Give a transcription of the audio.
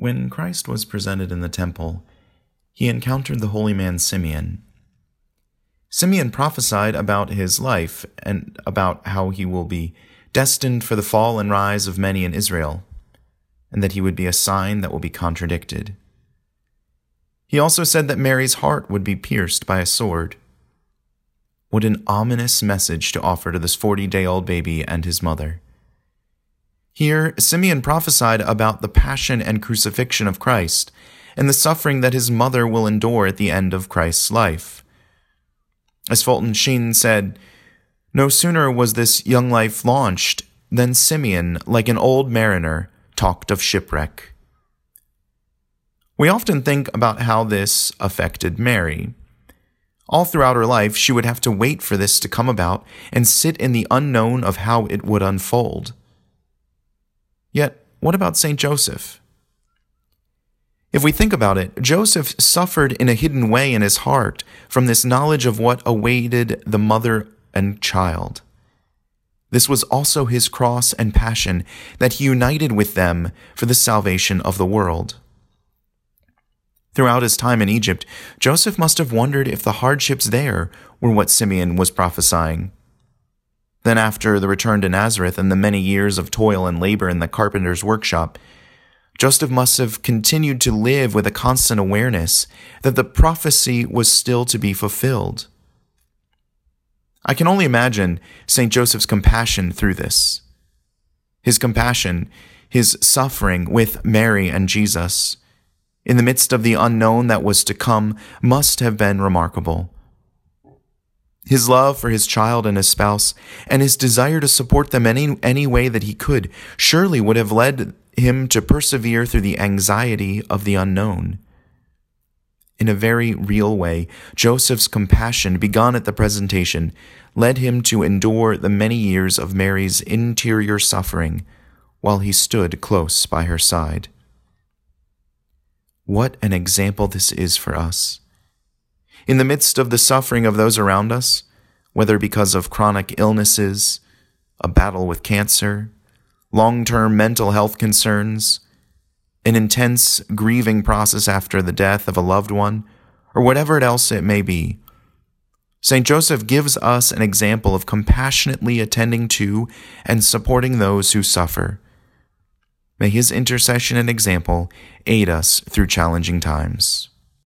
When Christ was presented in the temple, he encountered the holy man Simeon. Simeon prophesied about his life and about how he will be destined for the fall and rise of many in Israel, and that he would be a sign that will be contradicted. He also said that Mary's heart would be pierced by a sword. What an ominous message to offer to this 40 day old baby and his mother. Here, Simeon prophesied about the passion and crucifixion of Christ and the suffering that his mother will endure at the end of Christ's life. As Fulton Sheen said, no sooner was this young life launched than Simeon, like an old mariner, talked of shipwreck. We often think about how this affected Mary. All throughout her life, she would have to wait for this to come about and sit in the unknown of how it would unfold. Yet, what about St. Joseph? If we think about it, Joseph suffered in a hidden way in his heart from this knowledge of what awaited the mother and child. This was also his cross and passion that he united with them for the salvation of the world. Throughout his time in Egypt, Joseph must have wondered if the hardships there were what Simeon was prophesying. Then, after the return to Nazareth and the many years of toil and labor in the carpenter's workshop, Joseph must have continued to live with a constant awareness that the prophecy was still to be fulfilled. I can only imagine St. Joseph's compassion through this. His compassion, his suffering with Mary and Jesus, in the midst of the unknown that was to come, must have been remarkable. His love for his child and his spouse, and his desire to support them any, any way that he could, surely would have led him to persevere through the anxiety of the unknown. In a very real way, Joseph's compassion, begun at the presentation, led him to endure the many years of Mary's interior suffering while he stood close by her side. What an example this is for us. In the midst of the suffering of those around us, whether because of chronic illnesses, a battle with cancer, long term mental health concerns, an intense grieving process after the death of a loved one, or whatever else it may be. St. Joseph gives us an example of compassionately attending to and supporting those who suffer. May his intercession and example aid us through challenging times.